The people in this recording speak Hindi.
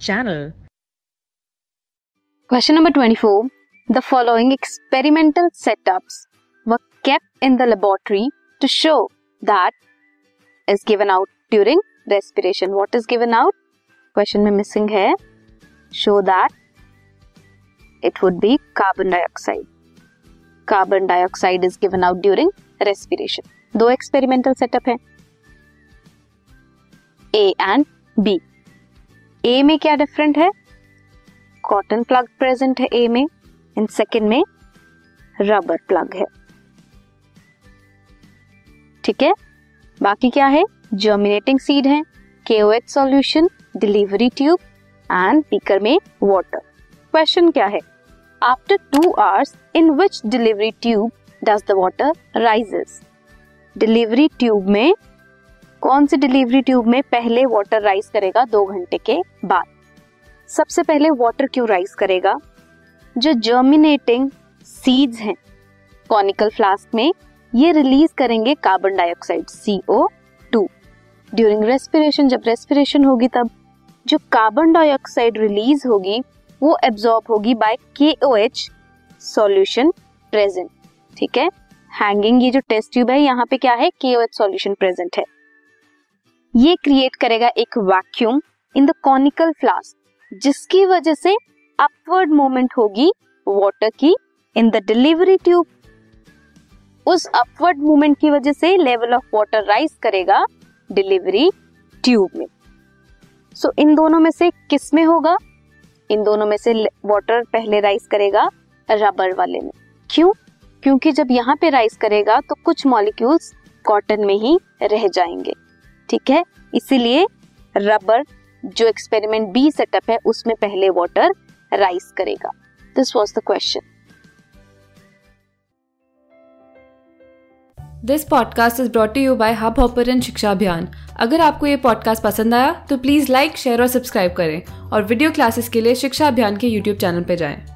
channel. Question number 24. The following experimental setups were kept in the laboratory to show that is given out during respiration. What is given out? Question में missing है. Show that it would be carbon dioxide. Carbon dioxide is given out during respiration. दो एक्सपेरिमेंटल सेटअप है ए एंड बी A में क्या डिफरेंट है? कॉटन प्लग प्रेजेंट है ए में. एंड सेकेंड में रबर प्लग है. ठीक है? बाकी क्या है? जर्मिनेटिंग सीड है. KOH solution delivery tube and beaker में वाटर क्वेश्चन क्या है? After two hours in which delivery tube does the water rises delivery tube में कौन सी डिलीवरी ट्यूब में पहले वाटर राइज करेगा दो घंटे के बाद? सबसे पहले वाटर क्यों राइज करेगा? जो जर्मिनेटिंग सीड्स हैं कॉनिकल फ्लास्क में, ये रिलीज़ करेंगे carbon dioxide CO two during respiration जब रेस्पिरेशन होगी तब, जो कार्बन डाइऑक्साइड रिलीज़ होगी, वो एब्जॉर्ब होगी बाय के ओ एच सोल्यूशन प्रेजेंट ठीक है? हैंगिंग ये जो टेस्ट ट्यूब है, यहाँ पे क्या है? के ओ एच सोल्यूशन प्रेजेंट है। ये क्रिएट करेगा एक vacuum in the conical flask जिसकी वजह से अपवर्ड मूवमेंट होगी वाटर की इन द डिलीवरी ट्यूब उस अपवर्ड मूवमेंट की वजह से लेवल ऑफ़ वाटर राइज करेगा डिलीवरी ट्यूब में. सो so, इन दोनों में से किसमें होगा? इन दोनों में से वाटर पहले राइज करेगा रबर वाले में. क्यों? क्योंकि जब यहाँ पे राइज करेगा तो कुछ मॉलिक्यूल्स कॉटन में ही रह जाएँगे. ठीक है? इसीलिए रबर जो एक्सपेरिमेंट बी सेटअप है, उसमें पहले वाटर राइस करेगा। This was the question this podcast is brought you by Hubhopper शिक्षा अभियान अगर आपको ये पॉडकास्ट पसंद आया तो प्लीज़ लाइक शेयर और सब्सक्राइब करें। और वीडियो क्लासेस के लिए शिक्षा अभियान के यूट्यूब चैनल पर जाएँ।